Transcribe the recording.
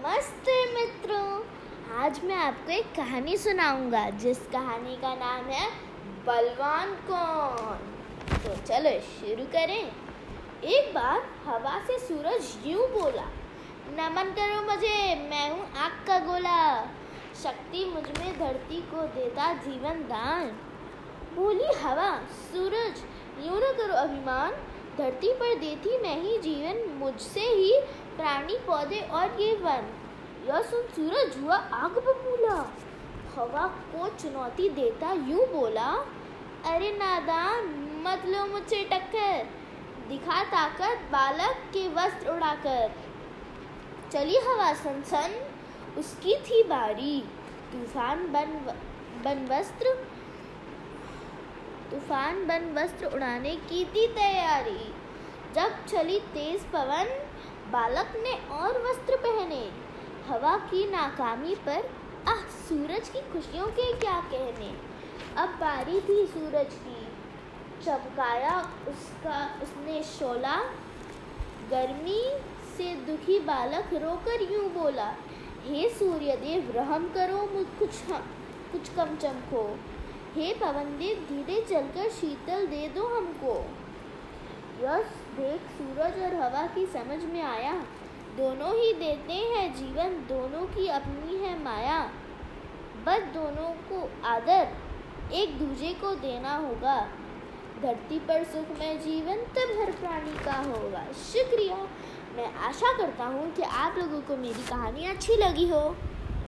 नमस्ते मित्रों। आज मैं आपको एक कहानी सुनाऊँगा, जिस कहानी का नाम है बलवान कौन? तो चलो शुरू करें। एक बार हवा से सूरज यूँ बोला, नमन करो मुझे, मैं हूँ आग का गोला। शक्ति मुझमें धरती को देता जीवन दान। बोली हवा, सूरज, यूँ न करो अभिमान। धरती पर देती मैं ही जीवन, मुझसे ही प्राणी, पौधे और ये वन। यह सुन सूरज हुआ आग बबूला हवा को चुनौती देता यूँ बोला, अरे नादान, मत लो मुझसे टक्कर। दिखा ताकत बालक के वस्त्र उड़ाकर। चली हवा सनसन, उसकी थी बारी। तूफ़ान बन बन वस्त्र तूफ़ान बन वस्त्र उड़ाने की थी तैयारी। जब चली तेज पवन, बालक ने और वस्त्र पहने। हवा की नाकामी पर, आह, सूरज की खुशियों के क्या कहने। अब बारी थी सूरज की। चमकाया उसका, उसने शोला। गर्मी से दुखी बालक रोकर यूँ बोला, हे सूर्यदेव, रहम करो मुझ कुछ कुछ कम चमको। हे पवन देव धीरे चलकर शीतल दे दो हमको। यश देख, सूरज और हवा की समझ में आया। दोनों ही देते हैं जीवन, दोनों की अपनी है माया। बस दोनों को आदर, एक दूजे को देना होगा। धरती पर सुखमय जीवन, तब हर प्राणी का होगा। शुक्रिया। मैं आशा करता हूँ कि आप लोगों को मेरी कहानी अच्छी लगी हो।